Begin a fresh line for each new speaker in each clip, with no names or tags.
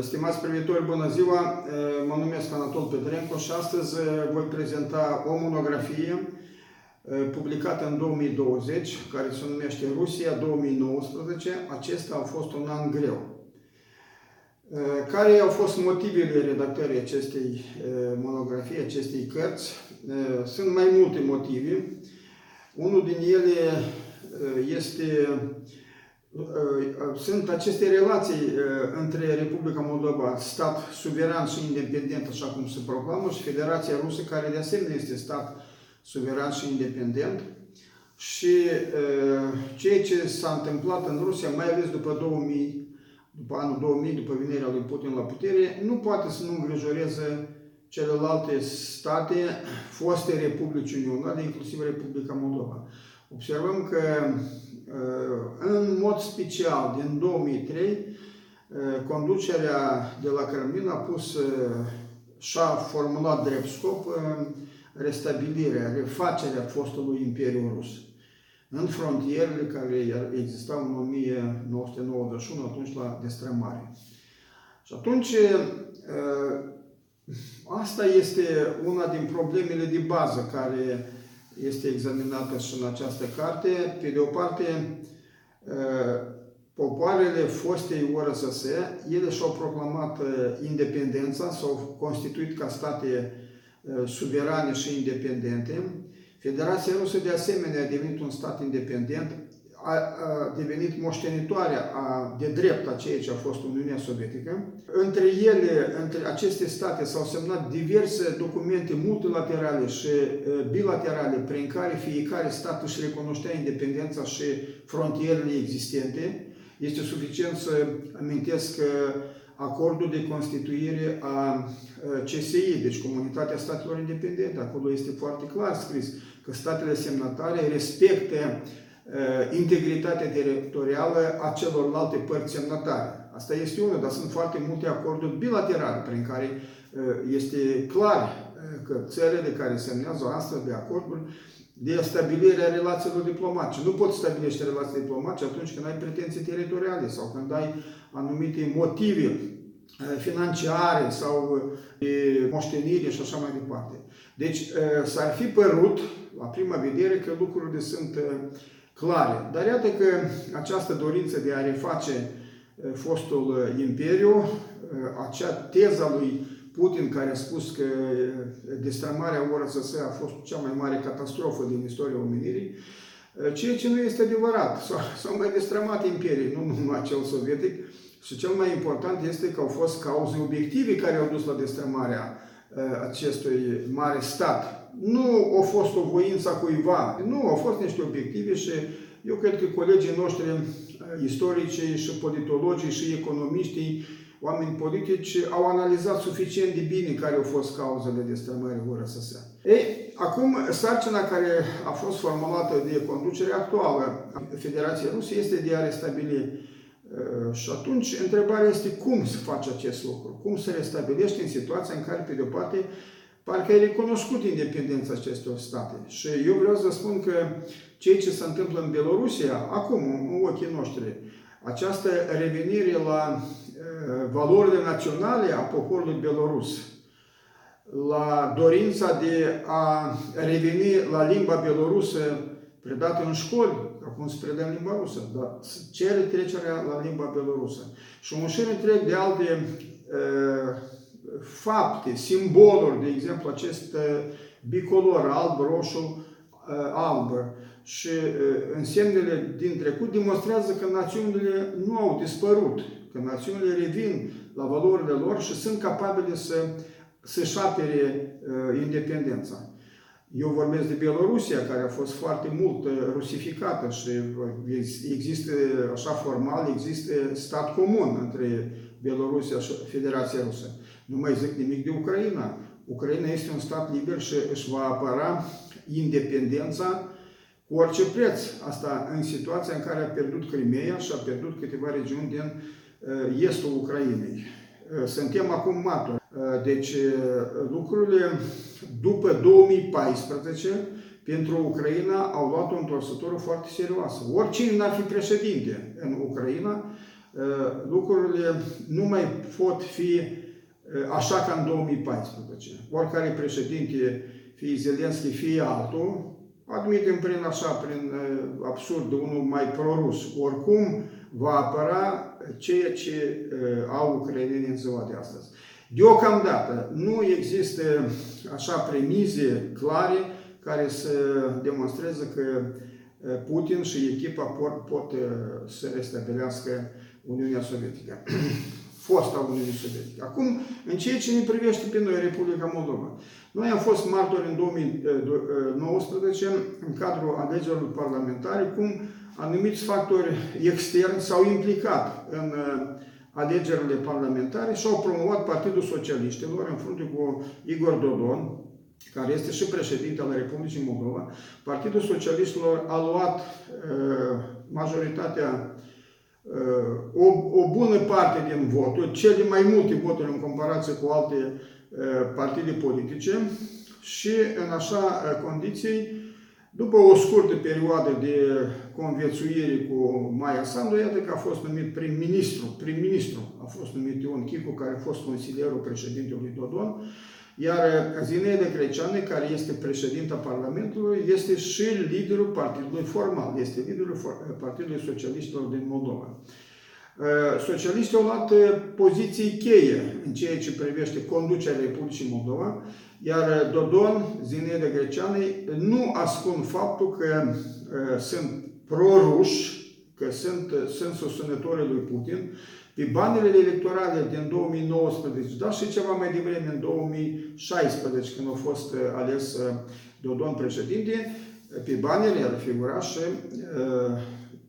Stimați privitori, bună ziua! Mă numesc Anatol Petrenco și astăzi voi prezenta o monografie publicată în 2020, care se numește Rusia 2019. Acesta a fost un an greu. Care au fost motivele redactării acestei monografii, acestei cărți? Sunt mai multe motive. Unul din ele este sunt aceste relații între Republica Moldova, stat suveran și independent, așa cum se proclamă, și Federația Rusă, care de asemenea este stat suveran și independent. Și ceea ce s-a întâmplat în Rusia, mai ales după 2000, după anul 2000, după venirea lui Putin la putere, nu poate să nu îngrijoreze celelalte state, foste Republici Unionale, inclusiv Republica Moldova. Observăm că în mod special, din 2003, conducerea de la Kremlin a pus și-a formulat drept scop restabilirea, refacerea fostului Imperiu Rus în frontierele care existau în 1991, atunci la destrămare. Și atunci, asta este una din problemele de bază care este examinată și în această carte. Pe de o parte, popoarele fostei URSS, ele și-au proclamat independența, s-au constituit ca state suverane și independente. Federația Rusă, de asemenea, a devenit un stat independent, a, devenit moștenitoare a, de drept a ceea ce a fost Uniunea Sovietică. Între ele, între aceste state, s-au semnat diverse documente multilaterale și bilaterale prin care fiecare stat își recunoștea independența și frontierele existente. Este suficient să amintesc acordul de constituire a CSI, deci Comunitatea Statelor Independente. Acolo este foarte clar scris că statele semnatare respectă Uh, integritatea teritorială a celorlalte părți semnătare. Asta este unul, dar sunt foarte multe acorduri bilaterale prin care uh, este clar uh, că țările care semnează astfel de acorduri de stabilirea relațiilor diplomatice. Nu poți stabilește relații diplomatice atunci când ai pretenții teritoriale sau când ai anumite motive financiare sau de moștenire și așa mai departe. Deci s-ar fi părut, la prima vedere, că lucrurile sunt clare. Dar iată că această dorință de a reface fostul imperiu, acea teza lui Putin care a spus că destrămarea URSS a fost cea mai mare catastrofă din istoria omenirii, ceea ce nu este adevărat. S-au mai destrămat imperii, nu numai cel sovietic, și cel mai important este că au fost cauze obiective care au dus la destrămarea acestui mare stat nu a fost o voință a cuiva, nu, au fost niște obiective și eu cred că colegii noștri uh, istorici și politologii și economiștii, oameni politici, au analizat suficient de bine care au fost cauzele destrămării URSS. Ei, acum, sarcina care a fost formulată de conducerea actuală a Federației Ruse este de a restabili uh, și atunci, întrebarea este cum se face acest lucru? Cum se restabilește în situația în care, pe de-o parte, parcă ai recunoscut independența acestor state. Și eu vreau să spun că ceea ce se întâmplă în Belorusia, acum, în ochii noștri, această revenire la uh, valorile naționale a poporului belorus, la dorința de a reveni la limba belorusă predată în școli, acum se predă în limba rusă, dar cere trecerea la limba belorusă. Și un șir întreg de alte uh, fapte, simboluri, de exemplu, acest uh, bicolor alb, roșu, uh, alb și uh, însemnele din trecut demonstrează că națiunile nu au dispărut, că națiunile revin la valorile lor și sunt capabile să, să-și apere independența. Eu vorbesc de Bielorusia, care a fost foarte mult rusificată și există, așa formal, există stat comun între Bielorusia și Federația Rusă. Nu mai zic nimic de Ucraina. Ucraina este un stat liber și își va apăra independența cu orice preț. Asta în situația în care a pierdut Crimea și a pierdut câteva regiuni din uh, estul Ucrainei. Uh, suntem acum maturi. Uh, deci lucrurile după 2014 pentru Ucraina au luat o întorsătură foarte serioasă. Oricine n-ar fi președinte în Ucraina, lucrurile nu mai pot fi așa ca în 2014. Oricare președinte, fie Zelenski, fie altul, admitem prin așa, prin absurd, unul mai prorus, oricum va apăra ceea ce au ucrainenii în ziua de astăzi. Deocamdată nu există așa premize clare care să demonstreze că Putin și echipa pot, pot să restabilească Uniunea Sovietică. Fosta Uniunii Sovietice. Acum, în ceea ce ne privește pe noi, Republica Moldova. Noi am fost martori în 2019, în cadrul alegerilor parlamentare, cum anumiți factori externi s-au implicat în alegerile parlamentare și au promovat Partidul Socialiștilor în frunte cu Igor Dodon, care este și președinte al Republicii Moldova. Partidul Socialiștilor a luat uh, majoritatea, uh, o, o bună parte din voturi, cele mai multe voturi în comparație cu alte uh, partide politice și în așa uh, condiții după o scurtă perioadă de conviețuire cu Maia Sandu, iată că a fost numit prim-ministru. Prim-ministru a fost numit Ion Chicu, care a fost consilierul președintelui Dodon, iar Zinede Greceane, care este președinta Parlamentului, este și liderul partidului formal, este liderul Partidului Socialiștilor din Moldova. Socialiștii au luat poziții cheie în ceea ce privește conducerea Republicii Moldova, iar Dodon, Zinede Greceanei, nu ascund faptul că uh, sunt proruși, că sunt, sunt susținătorii lui Putin, pe banele electorale din 2019, dar și ceva mai devreme, în 2016, când a fost ales Dodon președinte, pe banele ar figura și,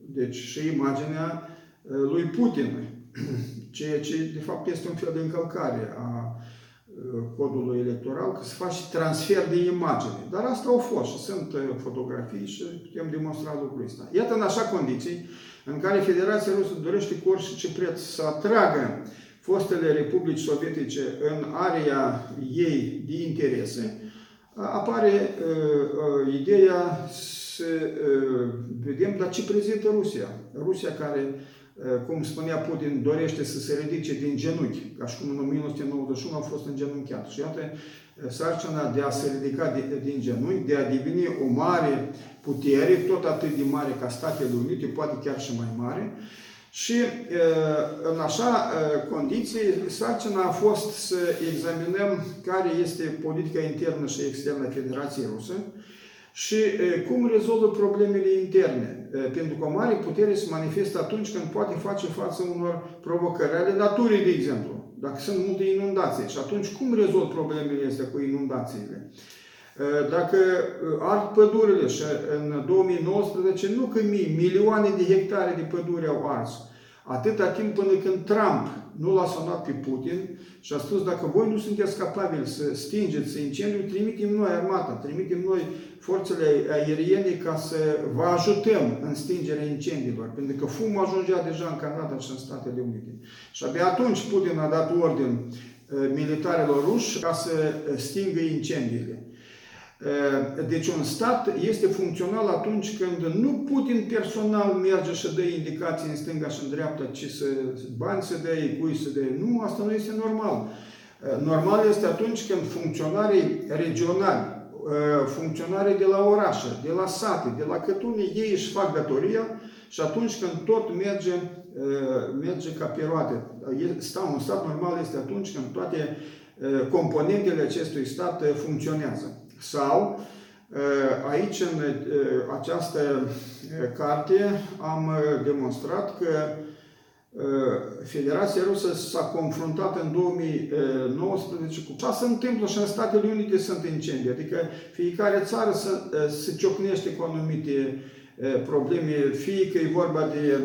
deci, și imaginea lui Putin, ceea ce de fapt este un fel de încălcare a codului electoral, că se face transfer de imagine. Dar asta au fost și sunt uh, fotografii și putem demonstra lucrul ăsta. Iată în așa condiții în care Federația Rusă dorește cu orice preț să atragă fostele republici sovietice în area ei de interese, apare uh, uh, ideea să uh, vedem la ce prezintă Rusia. Rusia care Eh, cum spunea Putin, dorește să se ridice din genunchi, ca și cum în 1991 a fost îngenunchiat. Și iată, eh, sarcina de a se ridica din genunchi, de a deveni o mare putere, tot atât de mare ca Statele Unite, poate chiar și mai mare, și eh, în așa condiții, sarcina a fost să examinăm care este politica internă și externă a Federației Ruse, și cum rezolvă problemele interne. Pentru că o mare putere se manifestă atunci când poate face față unor provocări ale naturii, de exemplu. Dacă sunt multe inundații. Și atunci cum rezolv problemele astea cu inundațiile? Dacă ard pădurile și în 2019 nu că mii, milioane de hectare de pădure au ars, atâta timp până când Trump nu l-a sunat pe Putin și a spus dacă voi nu sunteți capabili să stingeți incendiul, trimitem noi armata, trimitem noi forțele aeriene ca să vă ajutăm în stingerea incendiilor, pentru că fumul ajungea deja în Canada și în Statele Unite. Și abia atunci Putin a dat ordin uh, militarilor ruși ca să stingă incendiile. Uh, deci un stat este funcțional atunci când nu Putin personal merge și dă indicații în stânga și în dreapta ce să bani să dea, cui să dea. Nu, asta nu este normal. Uh, normal este atunci când funcționarii regionali, uh, funcționarii de la orașe, de la sate, de la cătune, ei își fac datoria și atunci când tot merge, merge ca pe roate. Un stat normal este atunci când toate componentele acestui stat funcționează. Sau uh, aici, în uh, această uh, carte, am demonstrat că Federația Rusă s-a confruntat în 2019 cu ce se întâmplă și în Statele Unite sunt incendii. Adică fiecare țară se, se ciocnește cu anumite probleme, fie că e vorba de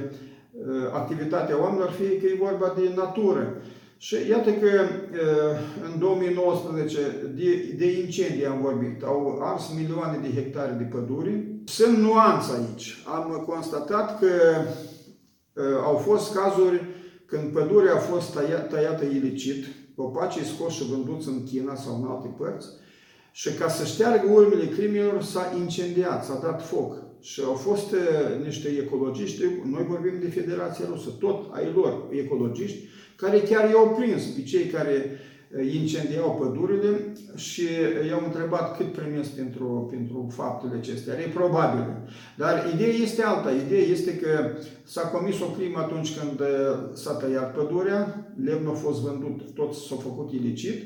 activitatea oamenilor, fie că e vorba de natură. Și iată că în 2019 de, de incendii am vorbit, au ars milioane de hectare de păduri. Sunt nuanțe aici. Am constatat că au fost cazuri când pădurea a fost tăiată, tăiată ilicit, copacii scoși și vânduți în China sau în alte părți, și ca să șteargă urmele crimelor s-a incendiat, s-a dat foc. Și au fost uh, niște ecologiști, noi vorbim de Federația Rusă, tot ai lor ecologiști, care chiar i-au prins pe cei care uh, incendiau pădurile și i-au întrebat cât primesc pentru, pentru faptele acestea, reprobabile. Dar ideea este alta. Ideea este că s-a comis o crimă atunci când uh, s-a tăiat pădurea, lemnul a fost vândut, tot s-a făcut ilicit,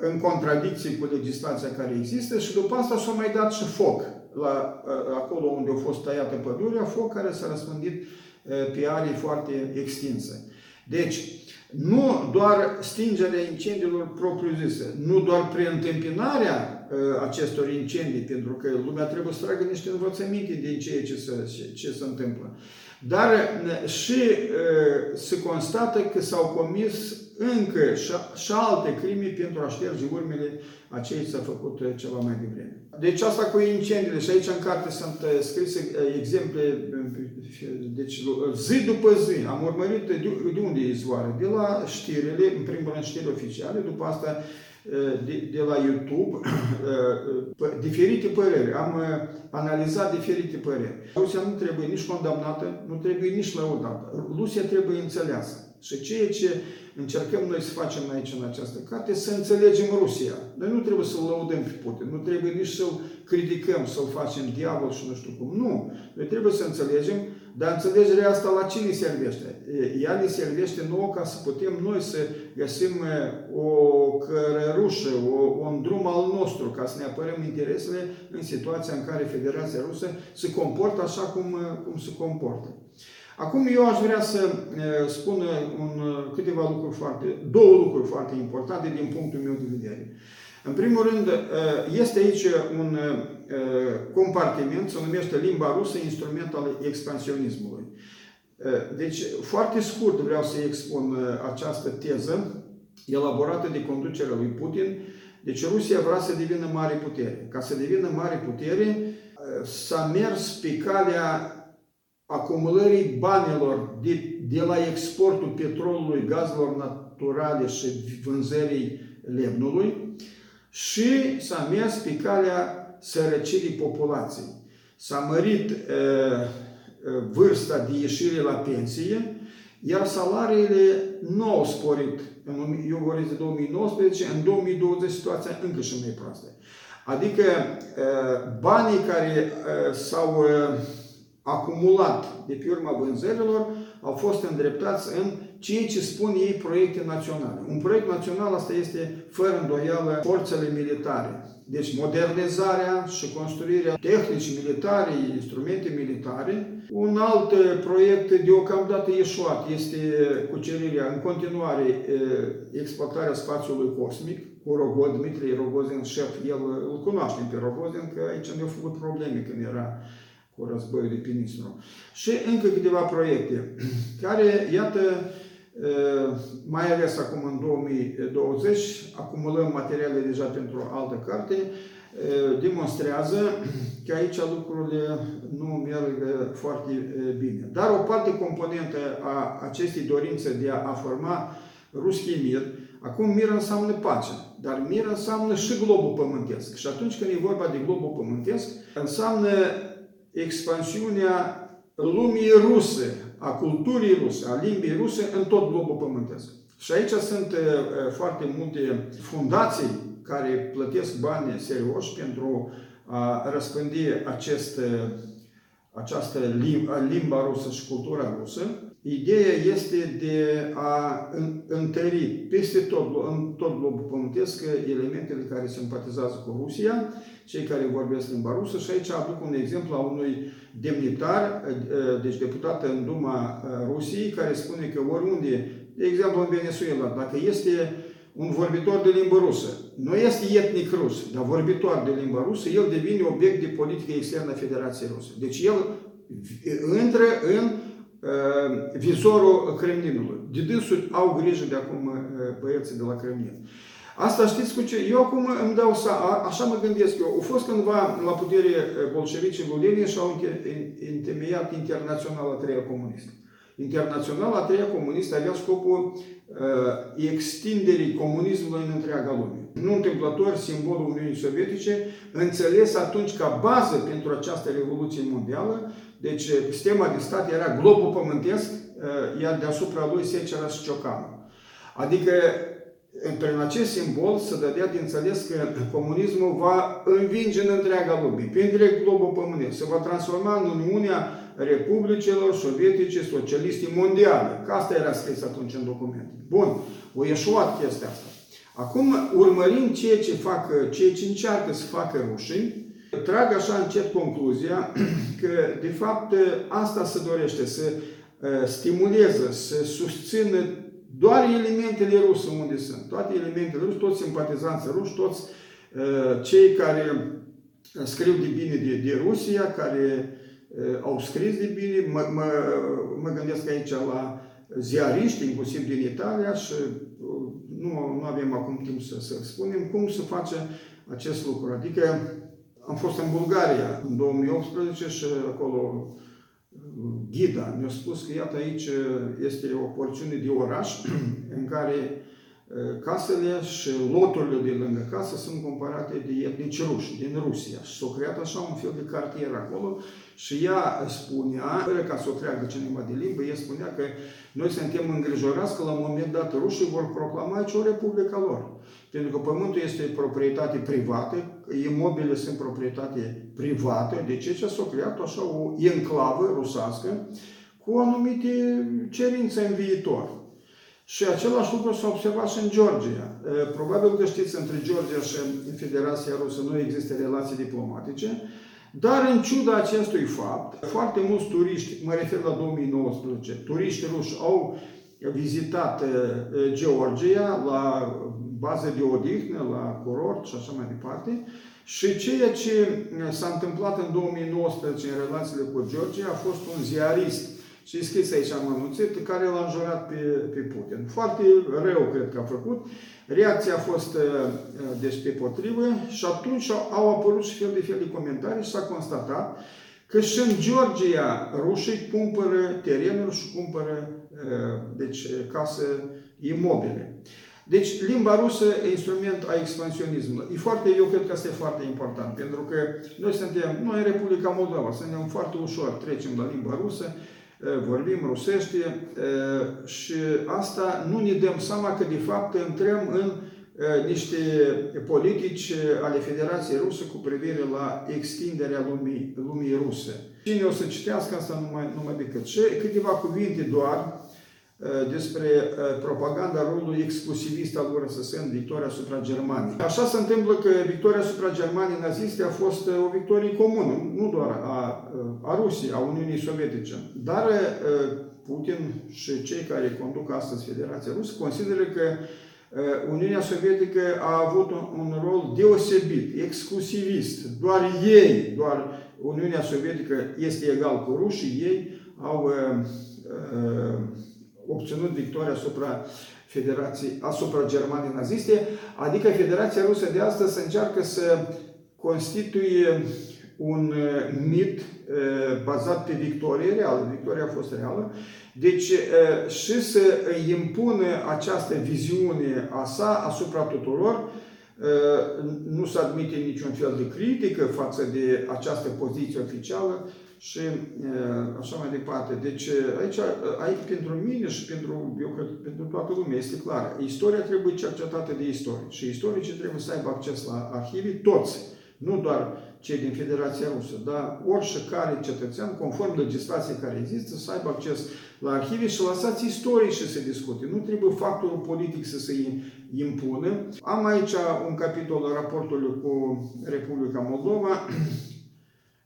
în contradicție cu legislația care există și după asta s-a mai dat și foc la, acolo unde a fost tăiată pădurea, foc care s-a răspândit pe arii foarte extinse. Deci, nu doar stingerea incendiilor propriu-zise, nu doar preîntâmpinarea acestor incendii, pentru că lumea trebuie să tragă niște învățăminte din ceea ce se, ce se întâmplă, dar și se constată că s-au comis încă și, și alte crime pentru a șterge urmele a ceea ce s-a făcut ceva mai devreme. Deci asta cu incendiile, și aici în carte sunt scrise exemple, deci zi după zi, am urmărit de, de unde e izvoare, de la știrile, în primul rând știri oficiale, după asta de, de la YouTube diferite păreri. Am analizat diferite păreri. Rusia nu trebuie nici condamnată, nu trebuie nici lăudată. Rusia trebuie înțeleasă. Și ceea ce încercăm noi să facem aici în această carte, să înțelegem Rusia. Noi nu trebuie să-l lăudăm pe Putin, nu trebuie nici să-l criticăm, să-l facem diavol și nu știu cum. Nu. Noi trebuie să înțelegem, dar înțelegerea asta la cine servește? Ea ne servește nouă ca să putem noi să găsim o cărărușă, o, un drum al nostru, ca să ne apărăm interesele în situația în care Federația Rusă se comportă așa cum, cum se comportă. Acum eu aș vrea să spun un, câteva lucruri foarte, două lucruri foarte importante din punctul meu de vedere. În primul rând, este aici un compartiment, se numește limba rusă, instrument al expansionismului. Deci, foarte scurt vreau să expun această teză elaborată de conducerea lui Putin. Deci Rusia vrea să devină mare putere. Ca să devină mare putere, s-a mers pe calea acumulării banilor de, de la exportul petrolului, gazelor naturale și vânzării lemnului și s-a mers pe calea sărăcirii populației. S-a mărit e, vârsta de ieșire la pensie, iar salariile nu au sporit. Eu vorbesc de 2019, în 2020 situația încă și mai proastă. Adică banii care s-au acumulat de pe urma vânzărilor au fost îndreptați în ceea ce spun ei proiecte naționale. Un proiect național asta este, fără îndoială, forțele militare. Deci modernizarea și construirea tehnici militare, instrumente militare. Un alt proiect deocamdată ieșuat este cucerirea, în continuare, exploatarea spațiului cosmic, cu Rogod, Dmitrie Rogozin, șef, el îl cunoaștem pe Rogozin, că aici ne-au făcut probleme când era cu războiul de Pinistru. Și încă câteva proiecte care, iată, mai ales acum în 2020, acumulăm materiale deja pentru o altă carte, demonstrează că aici lucrurile nu merg foarte bine. Dar o parte componentă a acestei dorințe de a forma ruschii mir, acum mir înseamnă pace, dar mir înseamnă și globul pământesc. Și atunci când e vorba de globul pământesc, înseamnă expansiunea lumii ruse, a culturii ruse, a limbii ruse în tot globul pământesc. Și aici sunt foarte multe fundații care plătesc bani serioși pentru a răspândi acest, această limba rusă și cultura rusă. Ideea este de a întări peste tot, în tot globul pământesc elementele care simpatizează cu Rusia, cei care vorbesc limba rusă și aici aduc un exemplu a unui demnitar, deci deputat în Duma Rusiei, care spune că oriunde, de exemplu în Venezuela, dacă este un vorbitor de limbă rusă, nu este etnic rus, dar vorbitor de limbă rusă, el devine obiect de politică externă a Federației Ruse. Deci el intră în uh, vizorul Kremlinului. De dânsul au grijă de acum uh, băieții de la Kremlin. Asta știți cu ce? Eu acum îmi dau să, a, așa mă gândesc eu. Au fost cândva la putere bolșevicii lui Lenin și au întemeiat internaționala treia comunistă. Internațională, a treia comunistă, avea scopul uh, extinderii comunismului în întreaga lume. Nu întâmplător, simbolul Uniunii Sovietice, înțeles atunci ca bază pentru această revoluție mondială, deci sistema de stat era globul pământesc, uh, iar deasupra lui se cerea șciocanul. Adică prin acest simbol se dădea de înțeles că comunismul va învinge în întreaga lume, pe întreg globul pământesc, se va transforma în Uniunea Republicilor Sovietice Socialiste Mondiale. Că asta era scris atunci în document. Bun, o ieșuat chestia asta. Acum urmărim ceea ce fac, ceea ce încearcă să facă rușii, trag așa încet concluzia că, de fapt, asta se dorește, să uh, stimuleze, să susțină doar elementele ruse unde sunt. Toate elementele ruse, toți simpatizanții ruși, toți uh, cei care scriu de bine de, de Rusia, care uh, au scris de bine, mă, mă, mă gândesc aici la ziariști, inclusiv din Italia și uh, nu, nu avem acum timp să, să spunem cum se face acest lucru. Adică am fost în Bulgaria în 2018 și acolo ghida mi-a spus că iată aici este o porțiune de oraș în care casele și loturile de lângă casă sunt comparate de etnici ruși, din Rusia. Și s-a creat așa un fel de cartier acolo și ea spunea, fără ca să o treagă cineva de limbă, ea spunea că noi suntem îngrijorați că la un moment dat rușii vor proclama aici o republică lor. Pentru că pământul este proprietate privată, imobilele sunt proprietate privată, deci aici s-a creat așa o enclavă rusească cu anumite cerințe în viitor. Și același lucru s-a observat și în Georgia. Probabil că știți, între Georgia și Federația Rusă nu există relații diplomatice, dar în ciuda acestui fapt, foarte mulți turiști, mă refer la 2019, turiști ruși au vizitat Georgia la bază de odihnă, la curort și așa mai departe. Și ceea ce s-a întâmplat în 2019 în relațiile cu Georgia a fost un ziarist și scris aici amănunțit, care l-a înjurat pe, pe Putin. Foarte rău, cred că a făcut. Reacția a fost uh, deci pe potrivă și atunci au apărut și fel de fel de comentarii și s-a constatat că și în Georgia rușii cumpără terenuri și cumpără uh, deci, case imobile. Deci, limba rusă e instrument a expansionismului. E foarte, eu cred că asta e foarte important, pentru că noi suntem, noi în Republica Moldova, suntem foarte ușor, trecem la limba rusă, vorbim rusește și asta nu ne dăm seama că de fapt intrăm în niște politici ale Federației Rusă cu privire la extinderea lumii, lumii ruse. Cine o să citească asta numai, numai decât. Și câteva cuvinte doar despre propaganda rolului exclusivist al URSS în victoria asupra Germaniei. Așa se întâmplă că victoria asupra Germaniei naziste a fost o victorie comună, nu doar a, a Rusiei, a Uniunii Sovietice, dar Putin și cei care conduc astăzi Federația Rusă consideră că Uniunea Sovietică a avut un, un rol deosebit, exclusivist. Doar ei, doar Uniunea Sovietică este egal cu rușii, ei au uh, uh, obținut victoria asupra Federației, asupra Germaniei naziste, adică Federația Rusă de astăzi se încearcă să constituie un uh, mit uh, bazat pe victorie reală, victoria a fost reală, deci uh, și să impună această viziune a sa asupra tuturor, nu se admite niciun fel de critică față de această poziție oficială, și așa mai departe. Deci aici, aici pentru mine și pentru, eu cred, pentru toată lumea este clar. Istoria trebuie cercetată de istorie și istoricii trebuie să aibă acces la arhive, toți, nu doar cei din Federația Rusă, dar orice care cetățean, conform legislației care există, să aibă acces la arhive și lăsați istorii și să discute. Nu trebuie factorul politic să se impună. Am aici un capitol în raportul cu Republica Moldova,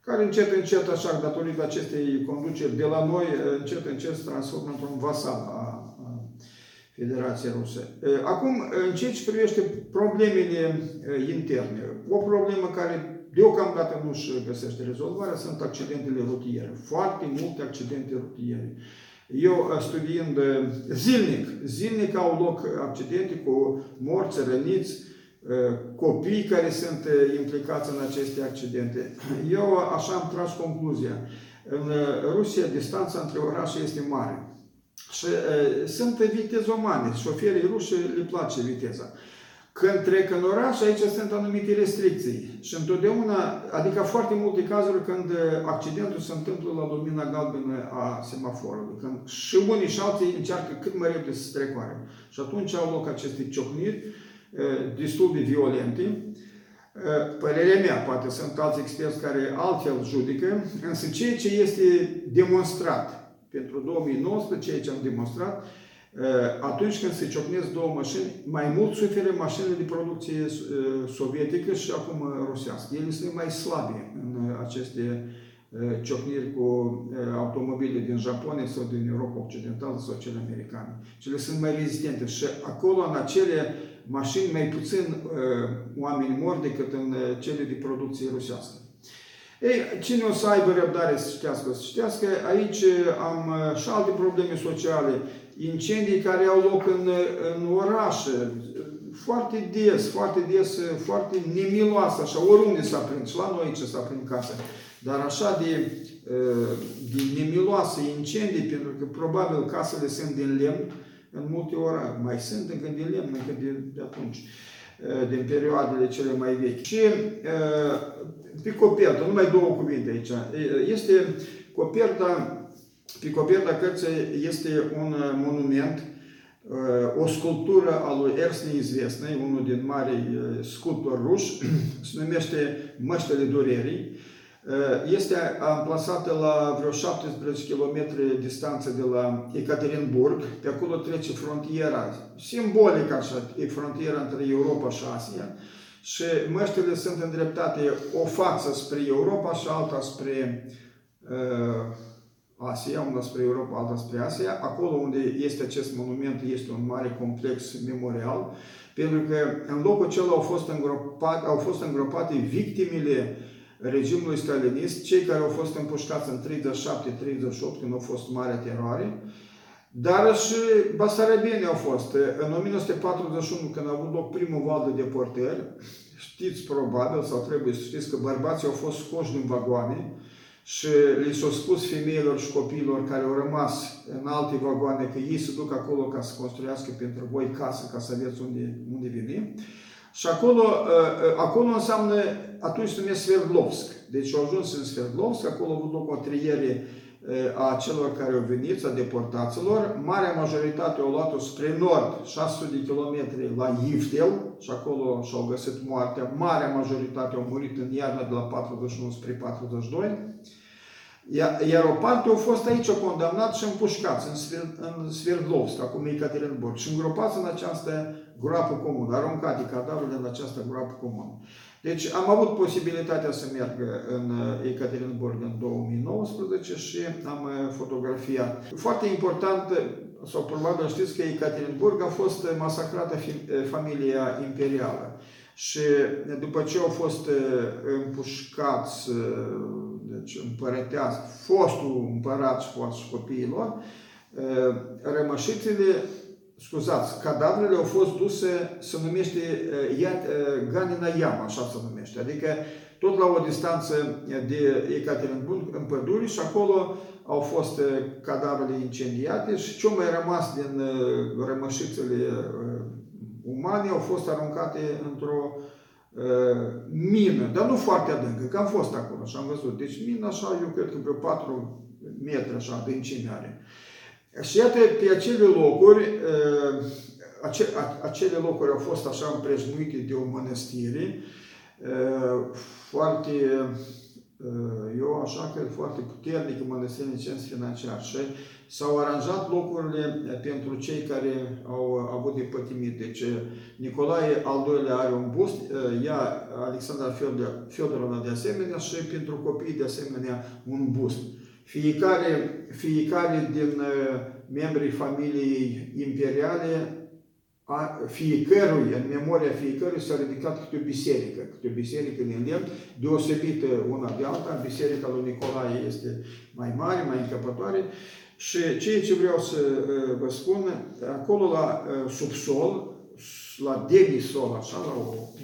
care încet, încet, așa, datorită acestei conduceri de la noi, încet, încet se transformă într-un vasal a, a Federației Ruse. Acum, în ceea ce privește problemele interne, o problemă care deocamdată nu își găsește rezolvarea sunt accidentele rutiere. Foarte multe accidente rutiere. Eu, studiind zilnic, zilnic au loc accidente cu morți, răniți, copii care sunt implicați în aceste accidente. Eu așa am tras concluzia. În Rusia, distanța între orașe este mare. Și uh, sunt vitezomane, șoferii ruși le place viteza. Când trec în oraș, aici sunt anumite restricții. Și întotdeauna, adică foarte multe cazuri când accidentul se întâmplă la lumina galbenă a semaforului. Când și unii și alții încearcă cât mai repede să se trecoare. Și atunci au loc aceste ciocniri destul de violente. Părerea mea, poate sunt alți experți care altfel judică, însă ceea ce este demonstrat pentru 2019, ceea ce am demonstrat, atunci când se ciocnesc două mașini, mai mult suferă mașinile de producție sovietică și acum rusească. Ele sunt mai slabe în aceste ciocniri cu automobile din Japonia sau din Europa Occidentală sau cele americane. Cele sunt mai rezistente și acolo, în acele mașini, mai puțin oameni mor decât în cele de producție rusească. Ei, cine o să aibă răbdare să citească, să citească, aici am și alte probleme sociale, incendii care au loc în, în orașe, foarte des, foarte des, foarte nemiloasă, așa, oriunde s-a prins, și la noi ce s-a prins casă, dar așa de, de nemiloase incendii, pentru că probabil casele sunt din lemn, în multe ori mai sunt încă din lemn, încă de, de atunci, din perioadele cele mai vechi. Și pe copertă, numai două cuvinte aici, este coperta pe coperta cărții este un uh, monument, uh, o sculptură a lui Ernst Neizvestnei, unul din mari uh, sculptori ruși, se numește Măștele Durerii. Este amplasată la vreo 17 km distanță de la Ekaterinburg. Pe acolo trece frontiera, simbolic așa, e frontiera între Europa și Asia. Și măștile sunt îndreptate o față spre Europa și alta spre uh, Asia, una spre Europa, alta spre Asia. Acolo unde este acest monument este un mare complex memorial, pentru că în locul acela au fost, îngropate, au fost îngropate victimele regimului stalinist, cei care au fost împușcați în 37-38, când au fost mare teroare, dar și basarabieni au fost. În 1941, când a avut loc primul val de deportări, știți probabil, sau trebuie să știți că bărbații au fost scoși din vagoane, și li s-a spus femeilor și copiilor care au rămas în alte vagoane că ei se duc acolo ca să construiască pentru voi casă, ca să aveți unde, unde veni. Și acolo, ă, ă, acolo înseamnă, atunci se numesc Sverdlovsk. Deci au ajuns în Sverdlovsk, acolo au avut loc o triere ă, a celor care au venit, a deportaților. Marea majoritate au luat-o spre nord, 600 de kilometri la Ivtel și acolo și-au găsit moartea. Marea majoritate au murit în iarna de la 41 spre 42. Iar o parte au fost aici condamnați și împușcați în, Svir, în Sverdlovsk, acum Ekaterinburg, și îngropați în această groapă comună, aruncate cadavrele în această groapă comună. Deci am avut posibilitatea să merg în Ekaterinburg în 2019 și am fotografiat. Foarte important, sau probabil știți că Ekaterinburg a fost masacrată familia imperială. Și după ce au fost împușcați deci împărătească, fostul împărat și fostul copiilor, rămășițele, scuzați, cadavrele au fost duse, se numește Ganina Iam, așa se numește, adică tot la o distanță de Ekaterinburg, în păduri și acolo au fost cadavrele incendiate și ce mai rămas din rămășițele umane au fost aruncate într-o mină, dar nu foarte adâncă, că am fost acolo și am văzut. Deci mină așa, eu cred că pe 4 metri așa adâncime are. Și iată, pe acele locuri, acele locuri au fost așa împrejmuite de o mănăstire, foarte, eu așa cred, foarte puternică mănăstire în sens financiar. Și s-au aranjat locurile pentru cei care au avut de pătimit. Deci Nicolae al doilea are un bust, ea, Alexandra Fiodorovna de asemenea și pentru copii de asemenea un bust. Fiecare, fiecare din membrii familiei imperiale a fiecărui, în memoria fiecărui s-a ridicat câte o biserică, câte o biserică din lemn, deosebită una de alta. Biserica lui Nicolae este mai mare, mai încăpătoare și ceea ce vreau să uh, vă spun, acolo la uh, subsol, la demisol, așa, la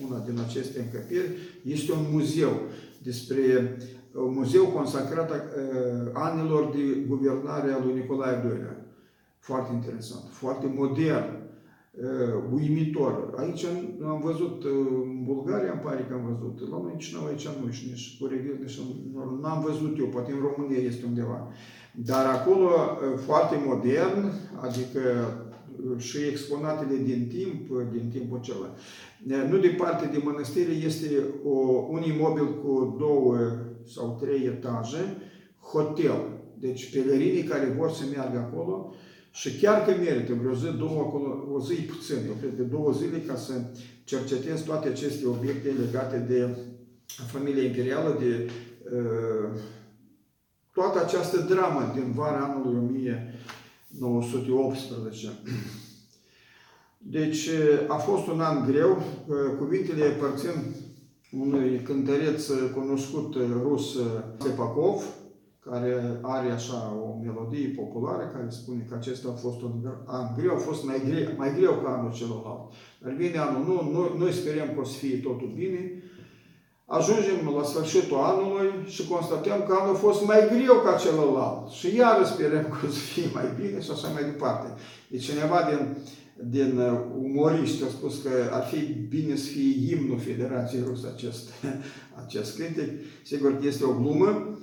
una din aceste încăperi, este un muzeu despre un muzeu consacrat uh, anilor de guvernare a lui Nicolae II. Foarte interesant, foarte modern, uh, uimitor. Aici am văzut, uh, în Bulgaria îmi pare că am văzut, la noi nici nu, aici nu și nici Coreghir, nici nu- n-am văzut eu, poate în România este undeva. Dar acolo uh, foarte modern, adică uh, și exponatele din timp, uh, din timpul acela. Uh, Nu departe de mănăstire este o, un imobil cu două sau trei etaje, hotel. Deci pelerinii care vor să meargă acolo și chiar că merită vreo zi, două acolo, o zi e puțin, eu cred că două zile ca să cercetez toate aceste obiecte legate de familia imperială, de uh, toată această dramă din vara anului 1918. Deci a fost un an greu, cuvintele aparțin unui cântăreț cunoscut rus, Sepakov, care are așa o melodie populară care spune că acesta a fost un an greu, a fost mai greu, mai greu ca anul celălalt. Dar vine anul nou, noi, noi sperăm că o să fie totul bine. Ajungem la sfârșitul anului și constatăm că anul a fost mai greu ca celălalt. Și iar sperăm că o să fie mai bine și așa mai departe. Deci cineva din, din umoriști a spus că ar fi bine să fie imnul Federației Ruse acest, acest cântec. Sigur că este o glumă.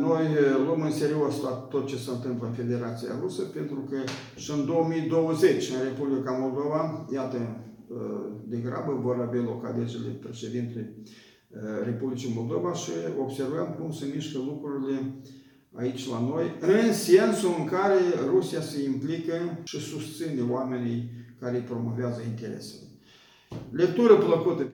Noi luăm în serios tot ce se întâmplă în Federația Rusă, pentru că și în 2020, în Republica Moldova, iată, de grabă vor avea loc alegerile președintele Republicii Moldova și observăm cum se mișcă lucrurile aici la noi, în sensul în care Rusia se implică și susține oamenii care îi promovează interesele. Lectură plăcută!